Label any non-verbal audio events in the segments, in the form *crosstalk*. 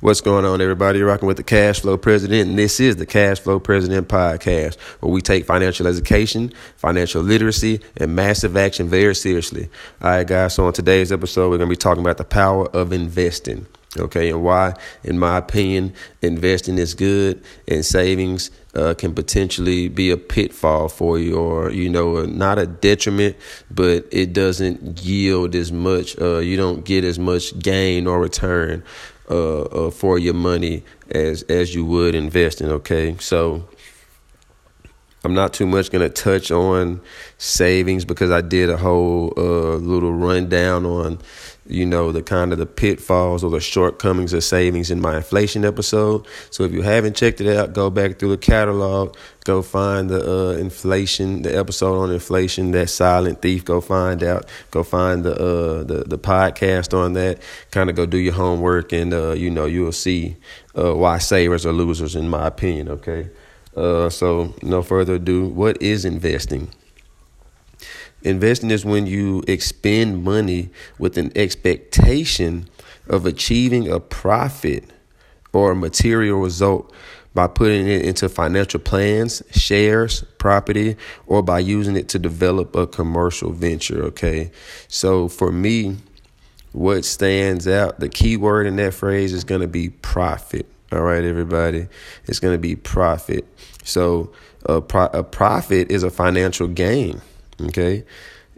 What's going on, everybody? You're rocking with the Cash Flow President, and this is the Cash Flow President podcast, where we take financial education, financial literacy, and massive action very seriously. All right, guys. So on today's episode, we're going to be talking about the power of investing. Okay, and why, in my opinion, investing is good and savings uh, can potentially be a pitfall for you, or you know, not a detriment, but it doesn't yield as much. Uh, you don't get as much gain or return uh, uh, for your money as as you would investing. Okay, so I'm not too much gonna touch on savings because I did a whole uh, little rundown on you know the kind of the pitfalls or the shortcomings of savings in my inflation episode. So if you haven't checked it out, go back through the catalog, go find the uh, inflation, the episode on inflation, that silent thief. Go find out, go find the uh, the the podcast on that. Kind of go do your homework, and uh, you know you'll see uh, why savers are losers, in my opinion. Okay. Uh, so no further ado, what is investing? Investing is when you expend money with an expectation of achieving a profit or a material result by putting it into financial plans, shares, property, or by using it to develop a commercial venture. Okay. So for me, what stands out, the key word in that phrase is going to be profit. All right, everybody. It's going to be profit. So a, pro- a profit is a financial gain. Okay.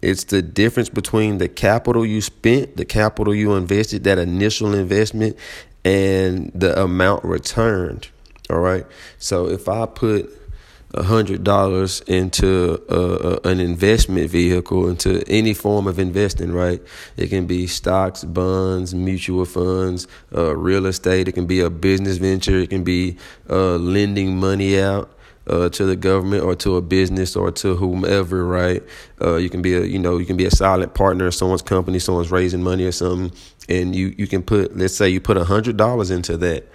It's the difference between the capital you spent, the capital you invested, that initial investment, and the amount returned. All right. So if I put a hundred dollars into a, a, an investment vehicle, into any form of investing, right? It can be stocks, bonds, mutual funds, uh, real estate. It can be a business venture. It can be uh, lending money out uh, to the government or to a business or to whomever, right? Uh, you can be a you know you can be a silent partner of someone's company, someone's raising money or something, and you you can put let's say you put a hundred dollars into that,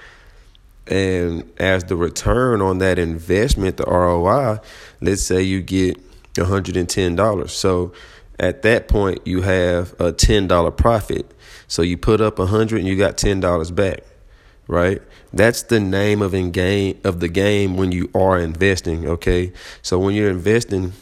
and as the return on that investment, the ROI, let's say you get one hundred and ten dollars. So at that point, you have a ten dollar profit. So you put up a hundred and you got ten dollars back right? That's the name of in game of the game when you are investing, okay? So when you're investing,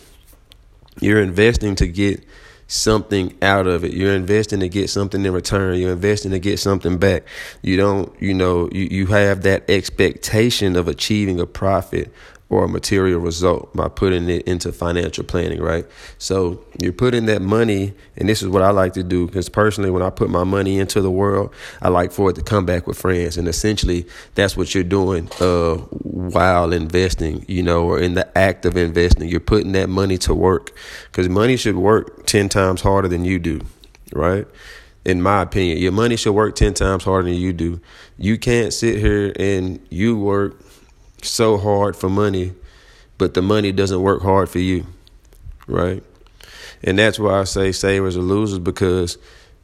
you're investing to get something out of it. You're investing to get something in return. You're investing to get something back. You don't, you know, you, you have that expectation of achieving a profit or a material result by putting it into financial planning, right? So you're putting that money, and this is what I like to do because personally, when I put my money into the world, I like for it to come back with friends, and essentially that's what you're doing uh, while investing, you know, or in the act of investing. You're putting that money to work because money should work ten times harder than you do, right? in my opinion. Your money should work 10 times harder than you do. You can't sit here and you work so hard for money, but the money doesn't work hard for you, right? And that's why I say savers are losers because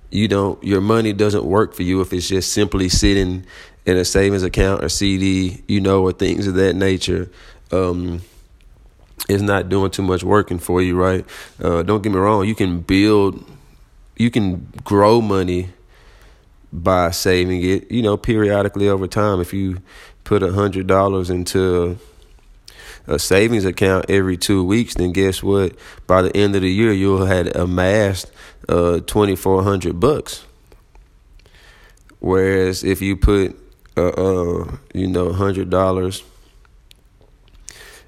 you don't your money doesn't work for you if it's just simply sitting in a savings account or CD, you know, or things of that nature. Um, it's not doing too much working for you, right? Uh, don't get me wrong, you can build, you can grow money by saving it, you know, periodically over time. If you put a hundred dollars into a savings account every two weeks, then guess what? By the end of the year, you'll have amassed uh, twenty four hundred bucks. Whereas if you put uh, uh you know hundred dollars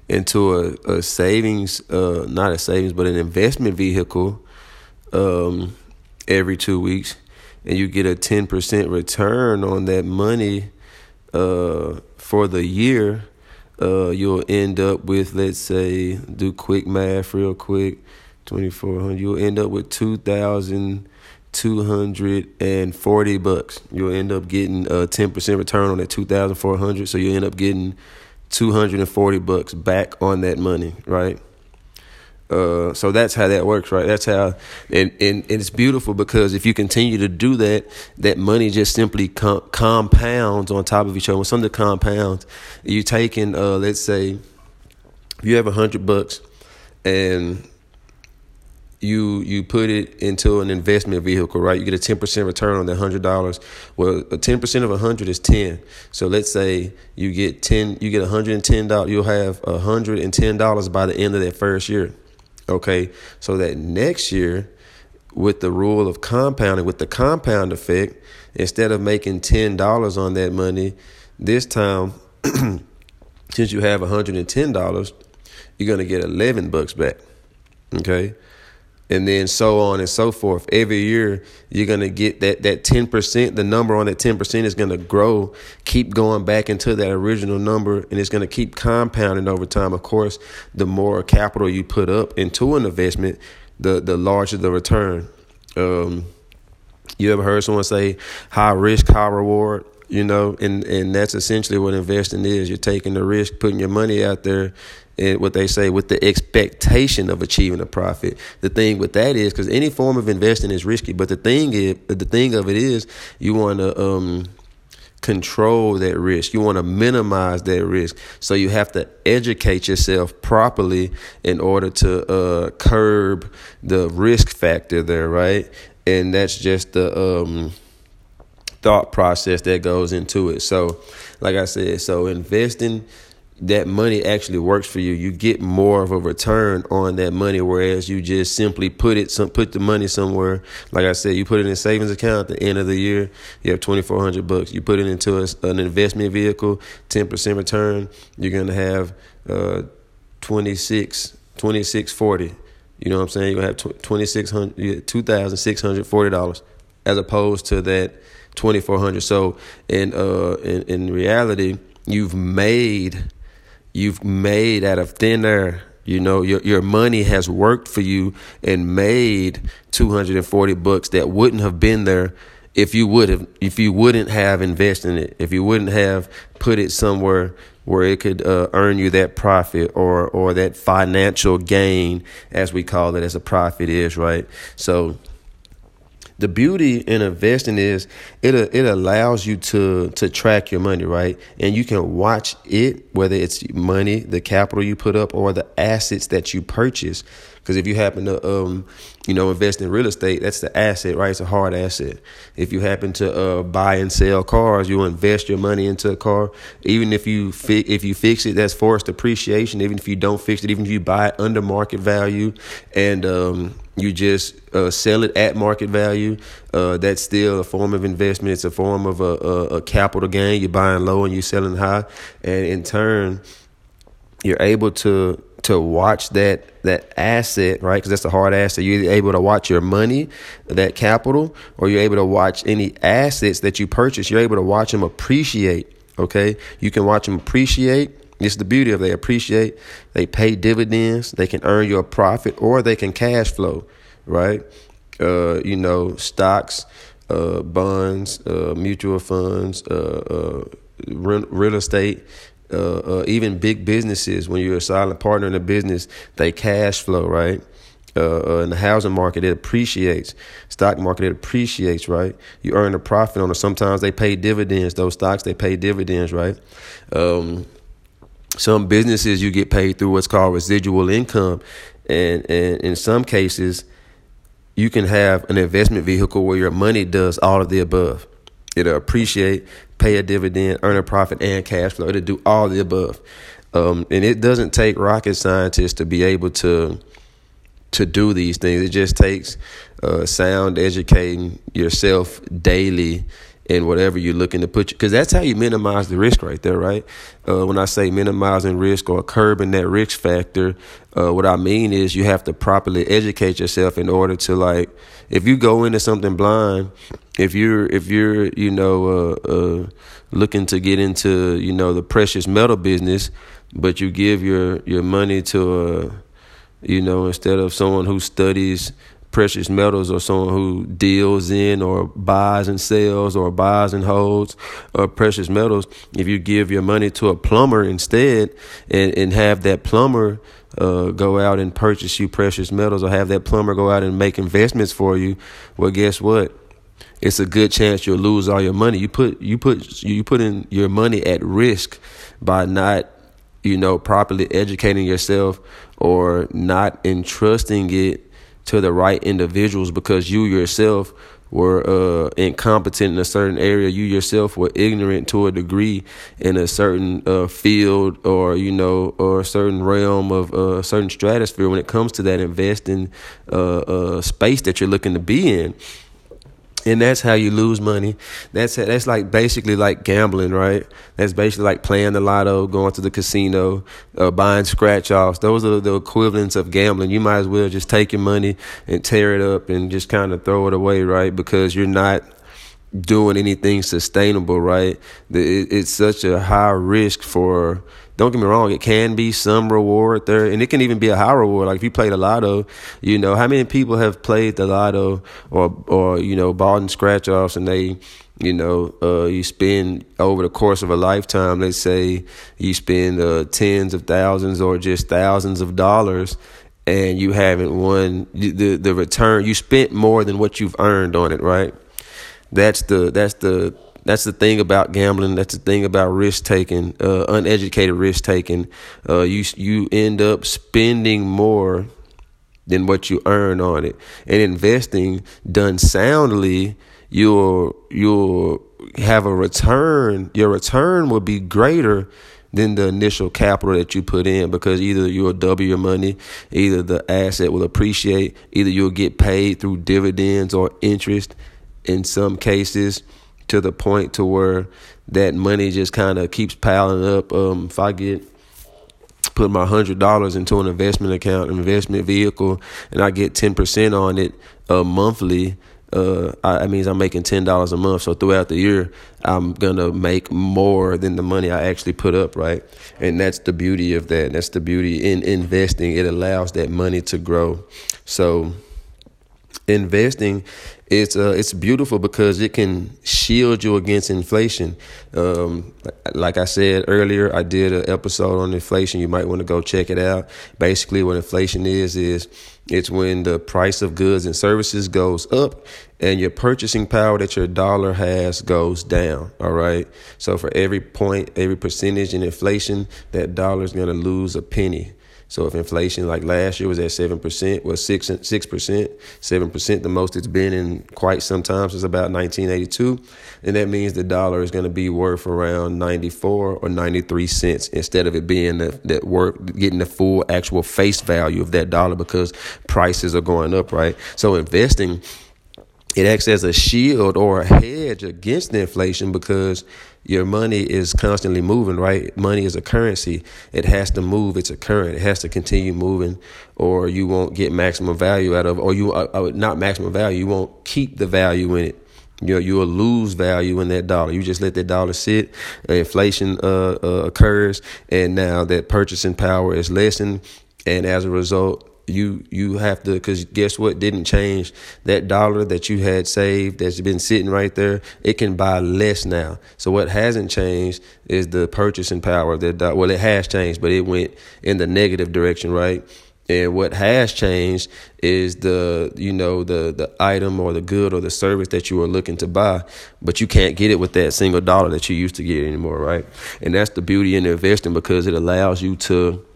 into a, a savings, uh, not a savings, but an investment vehicle, um, every two weeks, and you get a ten percent return on that money uh, for the year, uh, you'll end up with, let's say, do quick math real quick, 2400 you'll end up with 2240 bucks. You'll end up getting a 10% return on that 2400 so you'll end up getting 240 bucks back on that money, right? Uh, so that's how that works, right? That's how, and, and, and it's beautiful because if you continue to do that, that money just simply com- compounds on top of each other. When something compounds, you're taking, uh, let's say, you have a hundred bucks, and you you put it into an investment vehicle, right? You get a ten percent return on that hundred dollars. Well, ten percent of a hundred is ten. So let's say you get ten, you get hundred and ten dollars. You'll have hundred and ten dollars by the end of that first year. Okay, so that next year, with the rule of compounding, with the compound effect, instead of making ten dollars on that money, this time, *clears throat* since you have hundred and ten dollars, you're gonna get eleven bucks back. Okay and then so on and so forth. Every year you're gonna get that that ten percent. The number on that ten percent is gonna grow, keep going back into that original number, and it's gonna keep compounding over time. Of course, the more capital you put up into an investment, the the larger the return. Um, you ever heard someone say high risk, high reward? You know, and and that's essentially what investing is. You're taking the risk, putting your money out there, and what they say with the expectation of achieving a profit. The thing with that is because any form of investing is risky, but the thing is, the thing of it is, you want to um, control that risk. You want to minimize that risk. So you have to educate yourself properly in order to uh, curb the risk factor there, right? And that's just the um, thought process that goes into it. So, like I said, so investing that money actually works for you. You get more of a return on that money, whereas you just simply put it some put the money somewhere. Like I said, you put it in a savings account at the end of the year, you have twenty four hundred bucks. You put it into a, an investment vehicle, ten percent return. You're gonna have uh, 26, 2640. You know what I'm saying? You're gonna have twenty six hundred, two thousand six hundred forty dollars, as opposed to that twenty four hundred. So in uh in, in reality, you've made you've made out of thin air. You know, your your money has worked for you and made 240 bucks that wouldn't have been there if you would have if you wouldn't have invested in it, if you wouldn't have put it somewhere where it could uh, earn you that profit or or that financial gain as we call it as a profit is, right? So the beauty in investing is it uh, it allows you to to track your money, right? And you can watch it, whether it's money, the capital you put up, or the assets that you purchase. Because if you happen to, um, you know, invest in real estate, that's the asset, right? It's a hard asset. If you happen to uh, buy and sell cars, you invest your money into a car. Even if you fi- if you fix it, that's forced depreciation. Even if you don't fix it, even if you buy it under market value, and um, you just uh, sell it at market value. Uh, that's still a form of investment. It's a form of a, a, a, capital gain. You're buying low and you're selling high, and in turn, you're able to to watch that that asset, right? Because that's a hard asset. You're able to watch your money, that capital, or you're able to watch any assets that you purchase. You're able to watch them appreciate. Okay, you can watch them appreciate. It's the beauty of they appreciate. They pay dividends. They can earn you a profit, or they can cash flow, right? Uh, you know, stocks, uh, bonds, uh, mutual funds, uh, uh, real estate uh, uh, even big businesses, when you're a silent partner in a business, they cash flow, right? Uh, uh, in the housing market, it appreciates. Stock market, it appreciates, right? You earn a profit on it. Sometimes they pay dividends. Those stocks, they pay dividends, right? Um, some businesses, you get paid through what's called residual income. And, and in some cases, you can have an investment vehicle where your money does all of the above. It'll appreciate, pay a dividend, earn a profit, and cash flow. It'll do all the above. Um, and it doesn't take rocket scientists to be able to to do these things. It just takes uh, sound educating yourself daily in whatever you're looking to put because that's how you minimize the risk right there right? Uh, when i say minimizing risk or curbing that risk factor uh, what i mean is you have to properly educate yourself in order to like if you go into something blind if you're if you're you know uh, uh looking to get into you know the precious metal business but you give your your money to a uh, you know instead of someone who studies precious metals or someone who deals in or buys and sells or buys and holds uh, precious metals, if you give your money to a plumber instead and, and have that plumber uh, go out and purchase you precious metals or have that plumber go out and make investments for you, well, guess what? It's a good chance you'll lose all your money. You put you put you put in your money at risk by not you know properly educating yourself or not entrusting it to the right individuals because you yourself were uh, incompetent in a certain area. You yourself were ignorant to a degree in a certain uh, field or you know or a certain realm of uh, a certain stratosphere when it comes to that investing uh, uh, space that you're looking to be in and that's how you lose money. That's that's like basically like gambling, right? That's basically like playing the lotto, going to the casino, uh, buying scratch offs. Those are the equivalents of gambling. You might as well just take your money and tear it up and just kind of throw it away, right? Because you're not doing anything sustainable, right? It's such a high risk for don't get me wrong, it can be some reward there, and it can even be a high reward. Like if you play the lotto, you know, how many people have played the lotto or or you know bought in scratch offs and they you know, uh, you spend over the course of a lifetime, let's say you spend uh, tens of thousands or just thousands of dollars, and you haven't won the the return. You spent more than what you've earned on it, right? That's the that's the that's the thing about gambling. That's the thing about risk taking, uh, uneducated risk taking. Uh, you you end up spending more than what you earn on it. And investing done soundly, you'll you'll have a return. Your return will be greater than the initial capital that you put in because either you'll double your money, either the asset will appreciate, either you'll get paid through dividends or interest in some cases to the point to where that money just kind of keeps piling up. Um, if I get put my hundred dollars into an investment account, investment vehicle, and I get ten percent on it uh, monthly, uh, I, that means I'm making ten dollars a month. So throughout the year, I'm gonna make more than the money I actually put up, right? And that's the beauty of that. That's the beauty in investing. It allows that money to grow. So investing it's uh, it's beautiful because it can shield you against inflation. Um, like I said earlier, I did an episode on inflation. You might want to go check it out. Basically, what inflation is is it's when the price of goods and services goes up and your purchasing power that your dollar has goes down. All right. So for every point, every percentage in inflation, that dollar is going to lose a penny. So if inflation like last year was at seven percent, was six six percent, seven percent, the most it's been in quite some time since about 1982, and that means the dollar is going to be worth around 94 or 93 cents instead of it being the, that worth getting the full actual face value of that dollar because prices are going up, right? So investing it acts as a shield or a hedge against inflation because your money is constantly moving, right? Money is a currency. It has to move. It's a current. It has to continue moving, or you won't get maximum value out of, or you uh, uh, not maximum value. You won't keep the value in it. You know, you'll lose value in that dollar. You just let that dollar sit. Inflation uh, uh, occurs, and now that purchasing power is lessened, and as a result, you you have to because guess what? Didn't change that dollar that you had saved that's been sitting right there. It can buy less now. So what hasn't changed is the purchasing power of that dollar. Well it has changed but it went in the negative direction right? And what has changed is the you know the the item or the good or the service that you are looking to buy but you can't get it with that single dollar that you used to get anymore right? And that's the beauty in investing because it allows you to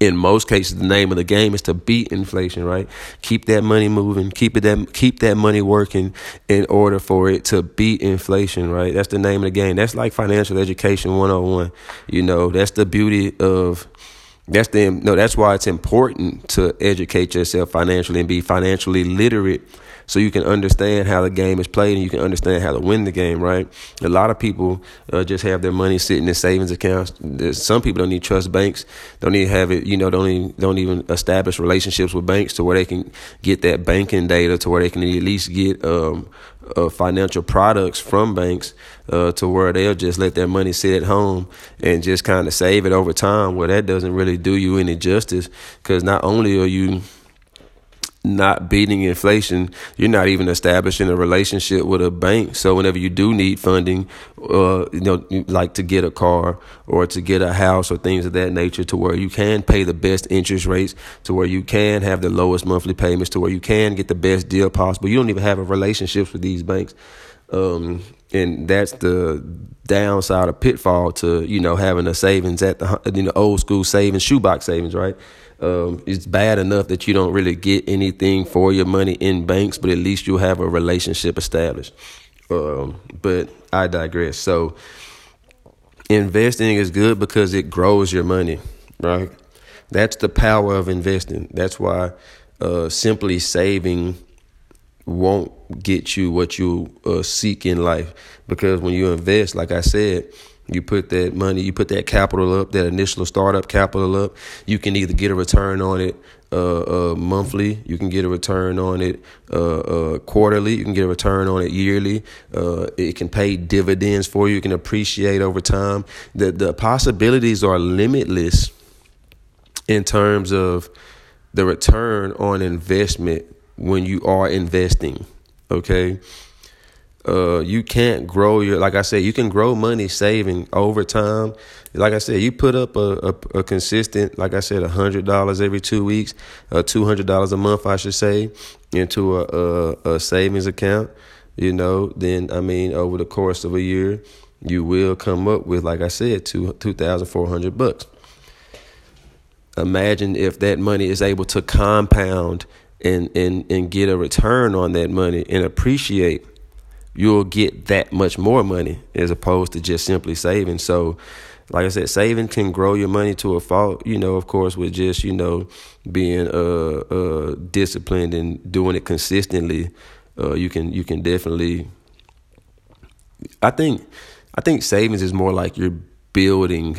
in most cases the name of the game is to beat inflation right? Keep that money moving keep it that keep that money working in order for it to beat inflation right? That's the name of the game. That's like financial education 101 you know? That's the beauty of that's the no that's why it's important to educate yourself financially and be financially literate so you can understand how the game is played and you can understand how to win the game, right? A lot of people uh, just have their money sitting in savings accounts. Some people don't need trust banks, don't even have it, you know, don't even, don't even establish relationships with banks to where they can get that banking data to where they can at least get um, uh, financial products from banks uh, to where they'll just let their money sit at home and just kind of save it over time. Well, that doesn't really do you any justice because not only are you not beating inflation, you're not even establishing a relationship with a bank. So whenever you do need funding, uh, you know, like to get a car or to get a house or things of that nature, to where you can pay the best interest rates, to where you can have the lowest monthly payments, to where you can get the best deal possible. You don't even have a relationships with these banks. Um, and that's the downside or pitfall to you know having a savings at the you know old school savings shoebox savings right um, it's bad enough that you don't really get anything for your money in banks but at least you'll have a relationship established. Um, but i digress. So investing is good because it grows your money right? That's the power of investing. That's why uh, simply saving won't get you what you uh, seek in life. Because when you invest like i said you put that money you put that capital up that initial startup capital up you can either get a return on it uh, uh, monthly you can get a return on it uh, uh quarterly you can get a return on it yearly uh, it can pay dividends for you it can appreciate over time the, the possibilities are limitless in terms of the return on investment when you are investing. Okay. Uh, you can't grow your like I said, you can grow money saving over time. Like I said, you put up a, a, a consistent, like I said, a hundred dollars every two weeks, uh, two hundred dollars a month, I should say, into a, a, a savings account. You know, then I mean, over the course of a year, you will come up with, like I said, two two thousand four hundred bucks. Imagine if that money is able to compound and and and get a return on that money and appreciate you'll get that much more money as opposed to just simply saving so like I said, saving can grow your money to a fault, you know, of course, with just, you know, being uh uh disciplined and doing it consistently, uh you can you can definitely I think I think savings is more like you're building.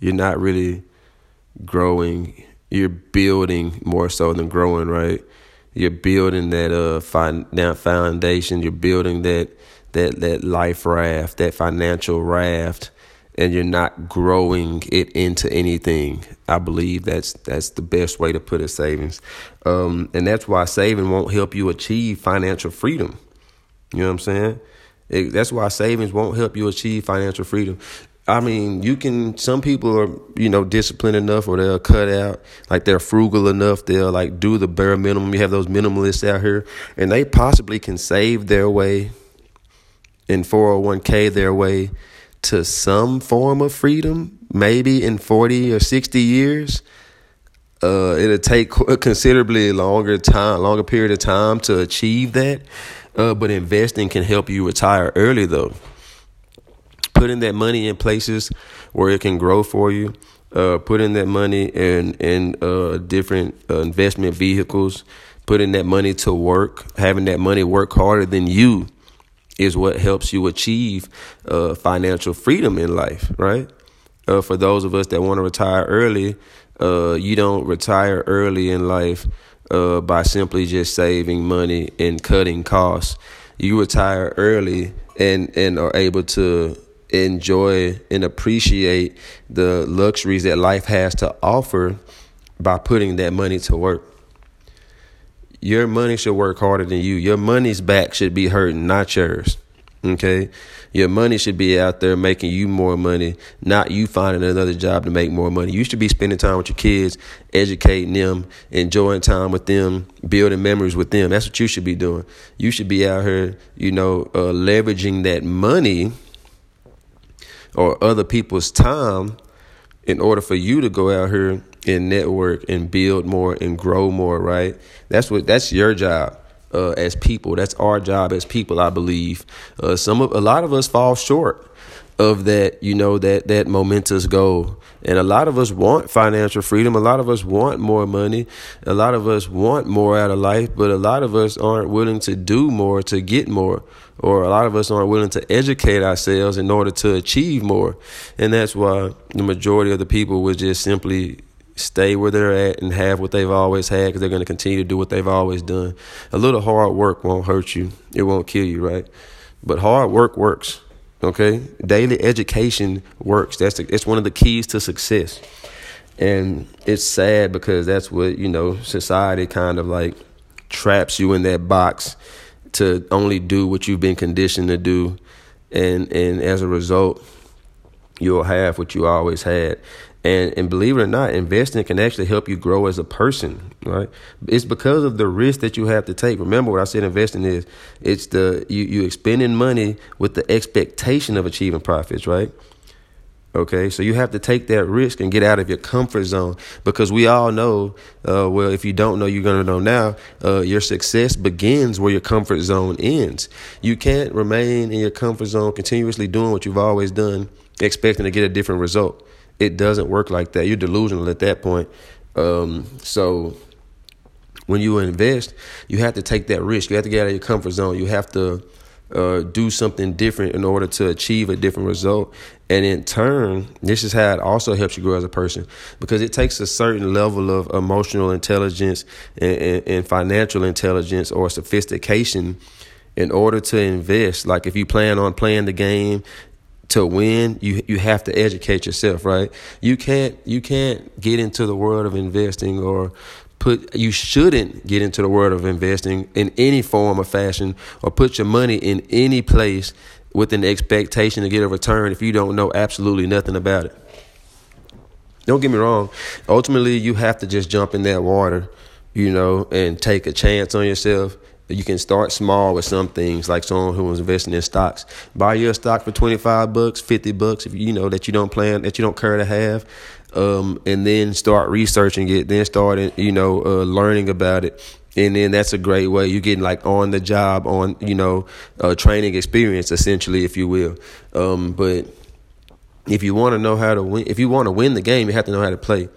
You're not really growing. You're building more so than growing, right? You're building that uh fin- now foundation. You're building that that that life raft that financial raft and you're not growing it into anything. I believe that's that's the best way to put it savings. Um and that's why saving won't help you achieve financial freedom. You know what i'm saying? It, that's why savings won't help you achieve financial freedom I mean, you can. Some people are, you know, disciplined enough, or they'll cut out. Like they're frugal enough. They'll like do the bare minimum. You have those minimalists out here, and they possibly can save their way in four hundred one k their way to some form of freedom. Maybe in forty or sixty years, uh, it'll take a considerably longer time, longer period of time to achieve that. Uh, but investing can help you retire early, though putting that money in places where it can grow for you. Uh, putting that money in in uh, different uh, investment vehicles, putting that money to work, having that money work harder than you, is what helps you achieve uh, financial freedom in life. Right? Uh, for those of us that want to retire early, uh, you don't retire early in life by simply just saving money and cutting costs. You retire early and and are able to enjoy and appreciate the luxuries that life has to offer by putting that money to work. Your money should work harder than you. Your money's back should be hurting, not yours. Okay? Your money should be out there making you more money, not you finding another job to make more money. You should be spending time with your kids, educating them, enjoying time with them, building memories with them. That's what you should be doing. You should be out here, you know, uh, leveraging that money or other people's time in order for you to go out here and network and build more and grow more, right? That's what that's your job. Uh, as people, that's our job as people. I believe uh, some of a lot of us fall short of that, you know, that that momentous goal. And a lot of us want financial freedom. A lot of us want more money. A lot of us want more out of life, but a lot of us aren't willing to do more to get more or a lot of us aren't willing to educate ourselves in order to achieve more. And that's why the majority of the people would just simply stay where they're at and have what they've always had because they're going to continue to do what they've always done. A little hard work won't hurt you, it won't kill you, right? But hard work works. Okay, daily education works. That's the, it's one of the keys to success, and it's sad because that's what you know society kind of like traps you in that box to only do what you've been conditioned to do, and and as a result, you'll have what you always had. And and believe it or not, investing can actually help you grow as a person, right? It's because of the risk that you have to take. Remember what I said investing is it's the you you expending money with the expectation of achieving profits, right? Okay, so you have to take that risk and get out of your comfort zone because we all know, uh, well, if you don't know, you're to know now. Uh, your success begins where your comfort zone ends. You can't remain in your comfort zone continuously doing what you've always done, expecting to get a different result. It doesn't work like that. You're delusional at that point. Um, so when you invest, you have to take that risk. You have to get out of your comfort zone. You have to uh, do something different in order to achieve a different result. And in turn, this is how it also helps you grow as a person because it takes a certain level of emotional intelligence and, and, and financial intelligence or sophistication in order to invest. Like if you plan on playing the game to win, you you have to educate yourself, right? You can't you can't get into the world of investing or put you shouldn't get into the world of investing in any form or fashion or put your money in any place with an expectation to get a return if you don't know absolutely nothing about it. Don't get me wrong. Ultimately, you have to just jump in that water, you know, and take a chance on yourself. You can start small with some things, like someone who was investing in stocks. Buy your stock for twenty five bucks, fifty bucks, if you know that you don't plan, that you don't care to have um, and then start researching it, then start, you know, uh, learning about it. And then that's a great way. You're getting like on the job, on, you know, uh, training experience, essentially, if you will. Um, but if you want to know how to win, if you want to win the game, you have to know how to play.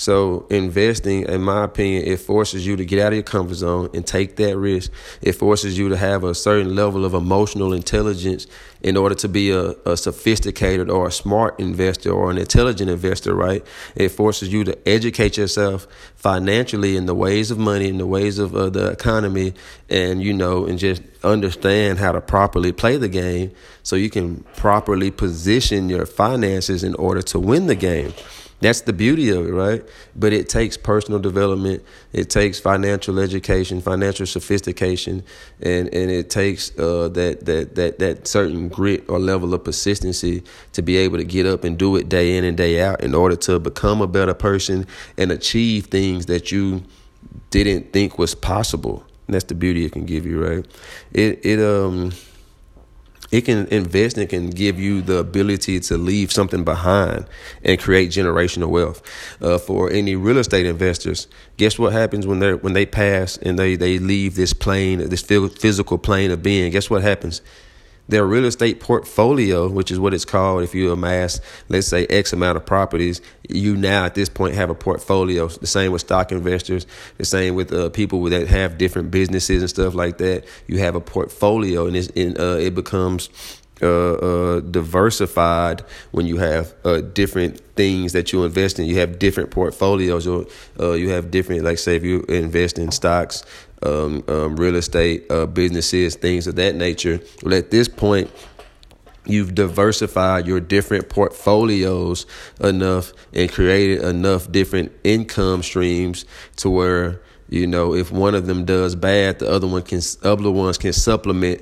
So investing, in my opinion, it forces you to get out of your comfort zone and take that risk. It forces you to have a certain level of emotional intelligence in order to be a, a sophisticated or a smart investor or an intelligent investor, right? It forces you to educate yourself financially in the ways of money, in the ways of uh, the economy, and you know, and just understand how to properly play the game so you can properly position your finances in order to win the game. That's the beauty of it, right? But it takes personal development, it takes financial education, financial sophistication, and, and it takes uh, that, that that that certain grit or level of persistency to be able to get up and do it day in and day out in order to become a better person and achieve things that you didn't think was possible. And that's the beauty it can give you, right? It it um it can invest and can give you the ability to leave something behind and create generational wealth. Uh, for any real estate investors, guess what happens when they when they pass and they they leave this plane, this physical plane of being? Guess what happens? Their real estate portfolio, which is what it's called. If you amass, let's say, X amount of properties, you now at this point have a portfolio. The same with stock investors, the same with uh, people that have different businesses and stuff like that. You have a portfolio, and, and uh, it becomes uh, uh, diversified when you have uh, different things that you invest in. You have different portfolios, or uh, you have different, like say, if you invest in stocks, um, um, real estate, uh, businesses, things of that nature. Well, at this point, you've diversified your different portfolios enough and created enough different income streams to where you know if one of them does bad the other one can other ones can supplement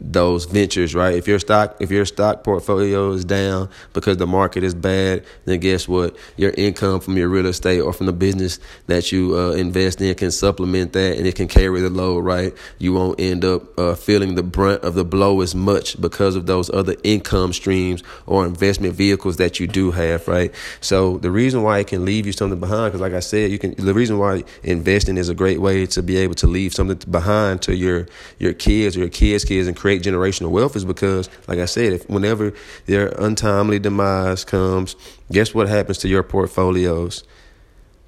those ventures, right? If your stock if your stock portfolio is down because the market is bad, then guess what? Your income from your real estate or from the business that you uh, invest in can supplement that, and it can carry the load, right? You won't end up uh, feeling the brunt of the blow as much because of those other income streams or investment vehicles that you do have, right? So the reason why it can leave you something behind, because like I said, you can. The reason why investing is a great way to be able to leave something behind to your your kids or your kids' kids and create generational wealth is because, like I said, if whenever their untimely demise comes, guess what happens to your portfolios?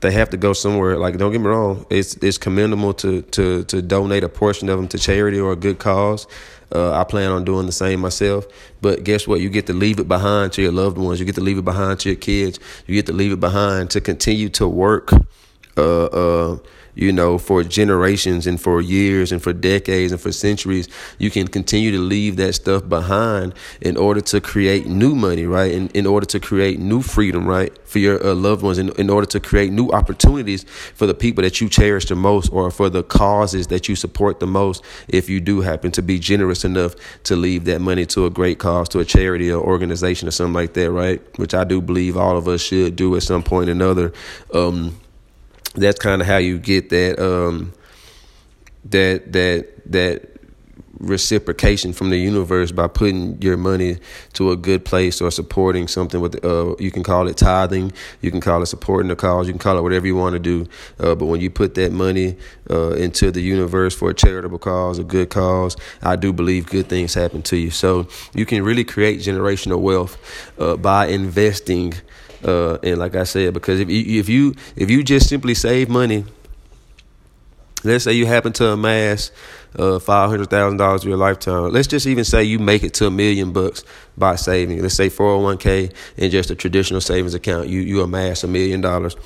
They have to go somewhere. Like, don't get me wrong, it's it's commendable to to to donate a portion of them to charity or a good cause. Uh, I plan on doing the same myself. But guess what? You get to leave it behind to your loved ones. You get to leave it behind to your kids. You get to leave it behind to continue to work. Uh, uh, you know, for generations and for years and for decades and for centuries. You can continue to leave that stuff behind in order to create new money, right? In, in order to create new freedom, right? For your uh, loved ones, in, in order to create new opportunities for the people that you cherish the most or for the causes that you support the most if you do happen to be generous enough to leave that money to a great cause, to a charity or organization or something like that, right? Which I do believe all of us should do at some point or another. Um, that's kind of how you get that um, that that that reciprocation from the universe by putting your money to a good place or supporting something with uh you can call it tithing you can call it supporting the cause you can call it whatever you want to do uh, but when you put that money uh, into the universe for a charitable cause a good cause i do believe good things happen to you. So you can really create generational wealth uh, by investing uh, and like I said, because if you, if you if you just simply save money, let's say you happen to amass uh, five hundred thousand dollars in your lifetime. Let's just even say you make it to a million bucks by saving. Let's say four hundred one k in just a traditional savings account. You you amass a million dollars.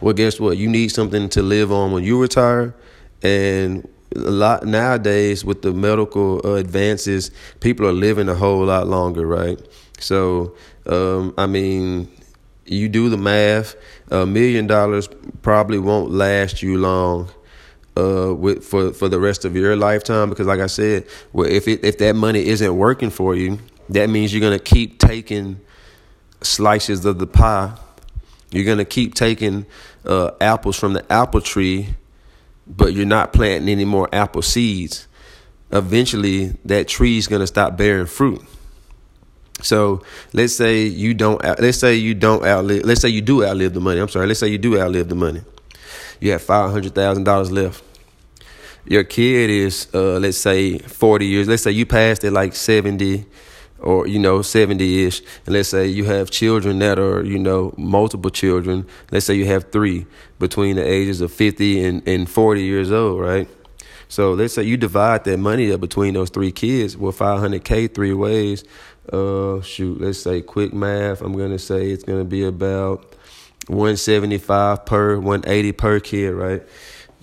Well, guess what? You need something to live on when you retire, and a lot nowadays with the medical uh, advances, people are living a whole lot longer, right? So, um, I mean, you do the math, a million dollars probably won't last you long uh, with for for the rest of your lifetime because, like I said, well, if it, if that money isn't working for you, that means you're gonna keep taking slices of the pie. You're gonna keep taking uh, apples from the apple tree, but you're not planting any more apple seeds. Eventually, that tree is gonna stop bearing fruit. So let's say you don't. Let's say you don't outlive. Let's say you do outlive the money. I'm sorry. Let's say you do outlive the money. You have five hundred thousand dollars left. Your kid is, uh, let's say, forty years. Let's say you passed at like seventy, or you know, seventy ish. And let's say you have children that are, you know, multiple children. Let's say you have three between the ages of fifty and and forty years old, right? So let's say you divide that money up between those three kids. Well, 500K three ways. Uh, shoot, let's say quick math. I'm to say it's to be about 175 per, 180 per kid, right?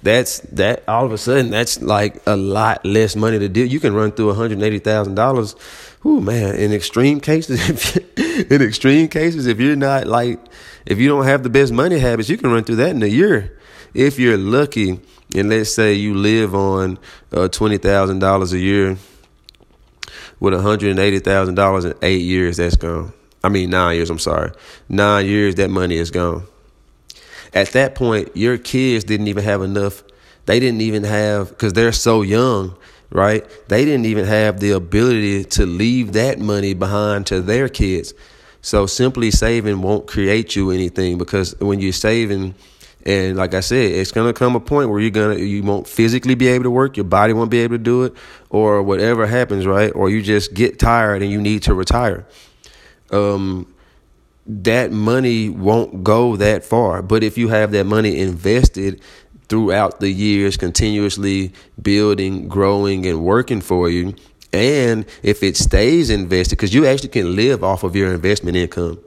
That's that all of a sudden that's like a lot less money to do. You can run through $180,000. Ooh, man, in extreme cases, *laughs* in extreme cases, if you're not like, if you don't have the best money habits, you can run through that in a year. If you're lucky, and let's say you live on uh, twenty thousand dollars a year with one hundred and eighty thousand dollars in eight years, that's gone. I mean nine years. I'm sorry, nine years. That money is gone. At that point, your kids didn't even have enough. They didn't even have because they're so young, right? They didn't even have the ability to leave that money behind to their kids. So simply saving won't create you anything because when you're saving and like I said, it's gonna come a point where you're gonna you won't physically be able to work, your body won't be able to do it, or whatever happens, right? Or you just get tired and you need to retire. Um, that money won't go that far. But if you have that money invested throughout the years, continuously building, growing, and working for you, and if it stays invested, because you actually can live off of your investment income.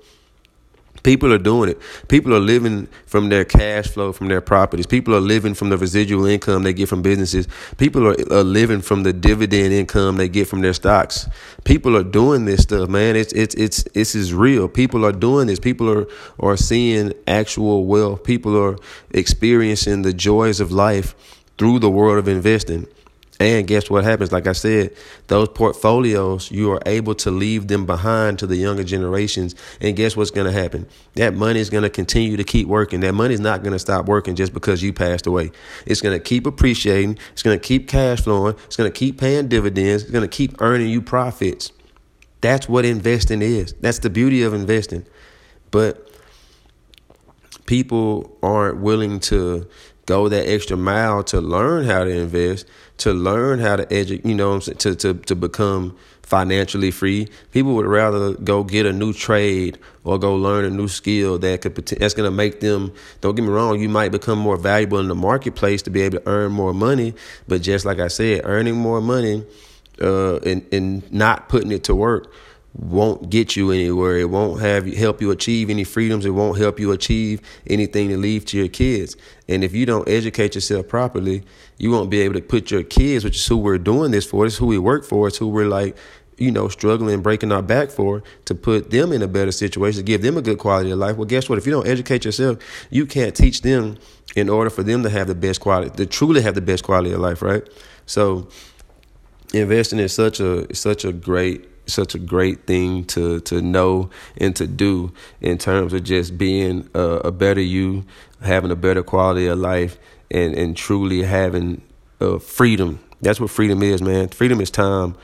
People are doing it. People are living from their cash flow from their properties. People are living from the residual income they get from businesses. People are, are living from the dividend income they get from their stocks. People are doing this stuff, man. It's it's it's this is real. People are doing this. People are are seeing actual wealth. People are experiencing the joys of life through the world of investing. And guess what happens? Like I said, those portfolios, you are able to leave them behind to the younger generations. And guess what's going to happen? That money is going to continue to keep working. That money is not going to stop working just because you passed away. It's going to keep appreciating. It's going to keep cash flowing. It's going to keep paying dividends. It's going to keep earning you profits. That's what investing is. That's the beauty of investing. But people aren't willing to go that extra mile to learn how to invest, to learn how to educate, you know, to, to, to become financially free. People would rather go get a new trade or go learn a new skill that could that's going to make them. Don't get me wrong, you might become more valuable in the marketplace to be able to earn more money. But just like I said, earning more money uh, and and not putting it to work won't get you anywhere. It won't have help you achieve any freedoms. It won't help you achieve anything to leave to your kids. And if you don't educate yourself properly, you won't be able to put your kids, which is who we're doing this for. Is who we work for. It's who we're like, you know, struggling, breaking our back for, to put them in a better situation, give them a good quality of life. Well, guess what? If you don't educate yourself, you can't teach them in order for them to have the best quality, to truly have the best quality of life, right? So, investing is such a such a great such a great thing to to know and to do in terms of just being a, a better you, having a better quality of life, and and truly having uh, freedom. That's what freedom is, man. Freedom is time.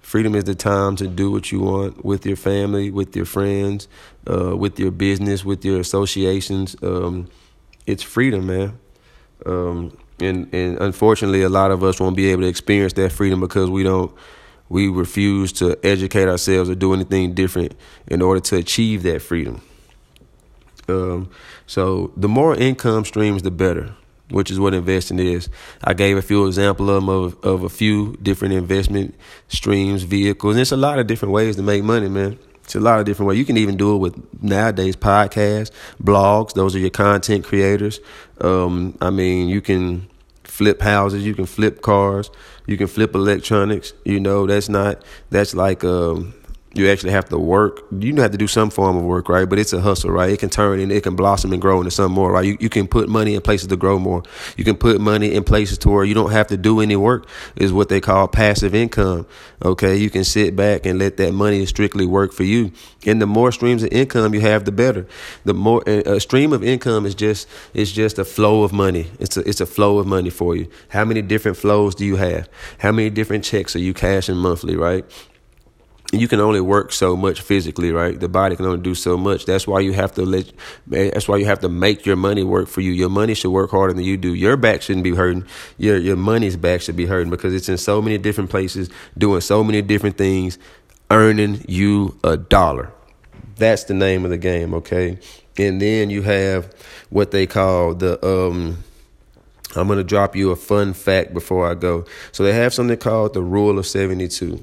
Freedom is the time to do what you want with your family, with your friends, uh, with your business, with your associations. Um, it's freedom, man. Um, and and unfortunately, a lot of us won't be able to experience that freedom because we don't we refuse to educate ourselves or do anything different in order to achieve that freedom. Um, so the more income streams, the better, which is what investing is. I gave a few examples of, of, of a few different investment streams, vehicles, and it's a lot of different ways to make money, man. It's a lot of different ways. You can even do it with nowadays podcasts, blogs. Those are your content creators. Um, I mean, you can flip houses, you can flip cars, you can flip electronics. You know, that's not that's like um you actually have to work. You have to do some form of work, right? But it's a hustle, right? It can turn and it can blossom and grow into something more, right? You, you can put money in places to grow more. You can put money in places to where you don't have to do any work is what they call passive income. Okay. You can sit back and let that money strictly work for you. And the more streams of income you have, the better. The more a stream of income is just, it's just a flow of money. It's a, it's a flow of money for you. How many different flows do you have? How many different checks are you cashing monthly, right? You can only work so much physically, right? The body can only do so much. That's why you have to let. That's why you have to make your money work for you. Your money should work harder than you do. Your back shouldn't be hurting. Your your money's back should be hurting because it's in so many different places, doing so many different things, earning you a dollar. That's the name of the game, okay? And then you have what they call the um. I'm gonna drop you a fun fact before I go. So they have something called the Rule of 72.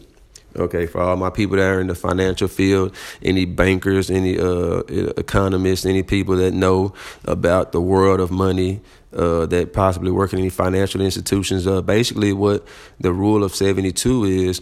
Okay, for all my people that are in the financial field, any bankers, any uh, economists, any people that know about the world of money, uh, that possibly work in any financial institutions, uh, basically what the rule of 72 is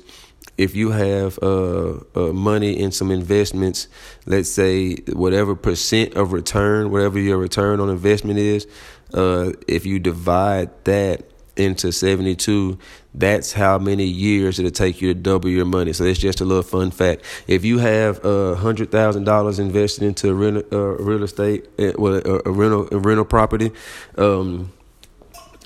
if you have uh, uh, money in some investments, let's say whatever percent of return, whatever your return on investment is, uh, if you divide that into 72, that's how many years it'll take you to double your money. So that's just a little fun fact. If you have thousand dollars invested into real, uh, real estate, uh, well, a, a, rental a rental property, um,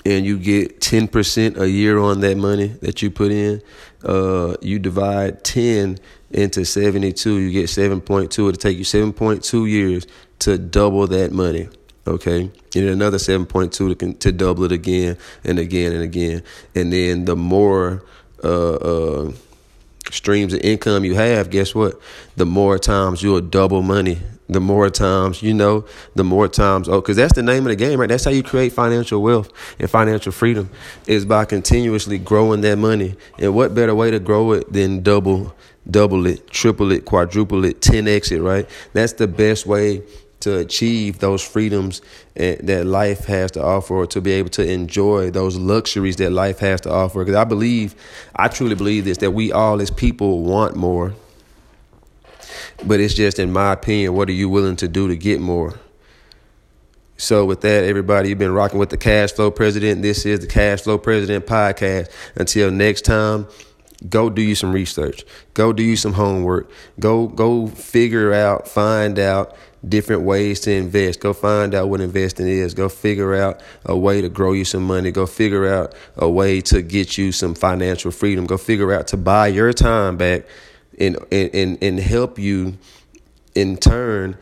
and you get ten percent a year on that money that you put in, uh, you divide ten into seventy two, you get seven point two. It'll take you seven point two years to double that money. Okay, and another seven point two to to double it again and again and again, and then the more uh, uh, streams of income you have, guess what? The more times you'll double money. The more times you know, the more times oh, because that's the name of the game, right? That's how you create financial wealth and financial freedom is by continuously growing that money. And what better way to grow it than double, double it, triple it, quadruple it, ten x it, right? That's the best way to achieve those freedoms eh, that life has to offer or to be able to enjoy those luxuries that life has to offer. Because i believe i truly believe this that we all as people want more. But it's just in my opinion what are you willing to do to get more? So with that everybody you've been rocking with the cash flow president. This is the cash flow president podcast. Until next time go do you some research go do you some homework go go figure out find out different ways to invest. Go find out what investing is. Go figure out a way to grow you some money. Go figure out a way to get you some financial freedom. Go figure out to buy your time back and and and help you in turn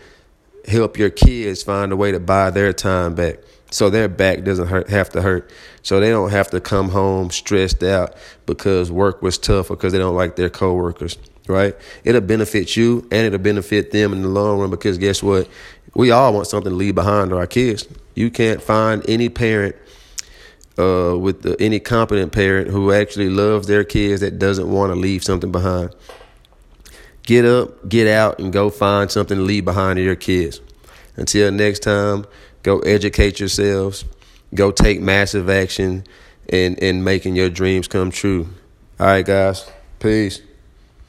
help your kids find a way to buy their time back so their back doesn't hurt, have to hurt so they don't have to come home stressed out because work was tough or because they don't like their coworkers right? It'll benefit you and it'll benefit them in the long run because guess what? We all want something to leave behind to our kids. You can't find any parent uh, with the, any competent parent who actually loves their kids that doesn't want to leave something behind. Get up, get out, and go find something to leave behind to your kids. Until next time, go educate yourselves. Go take massive action in, in making your dreams come true. All right, guys. Peace.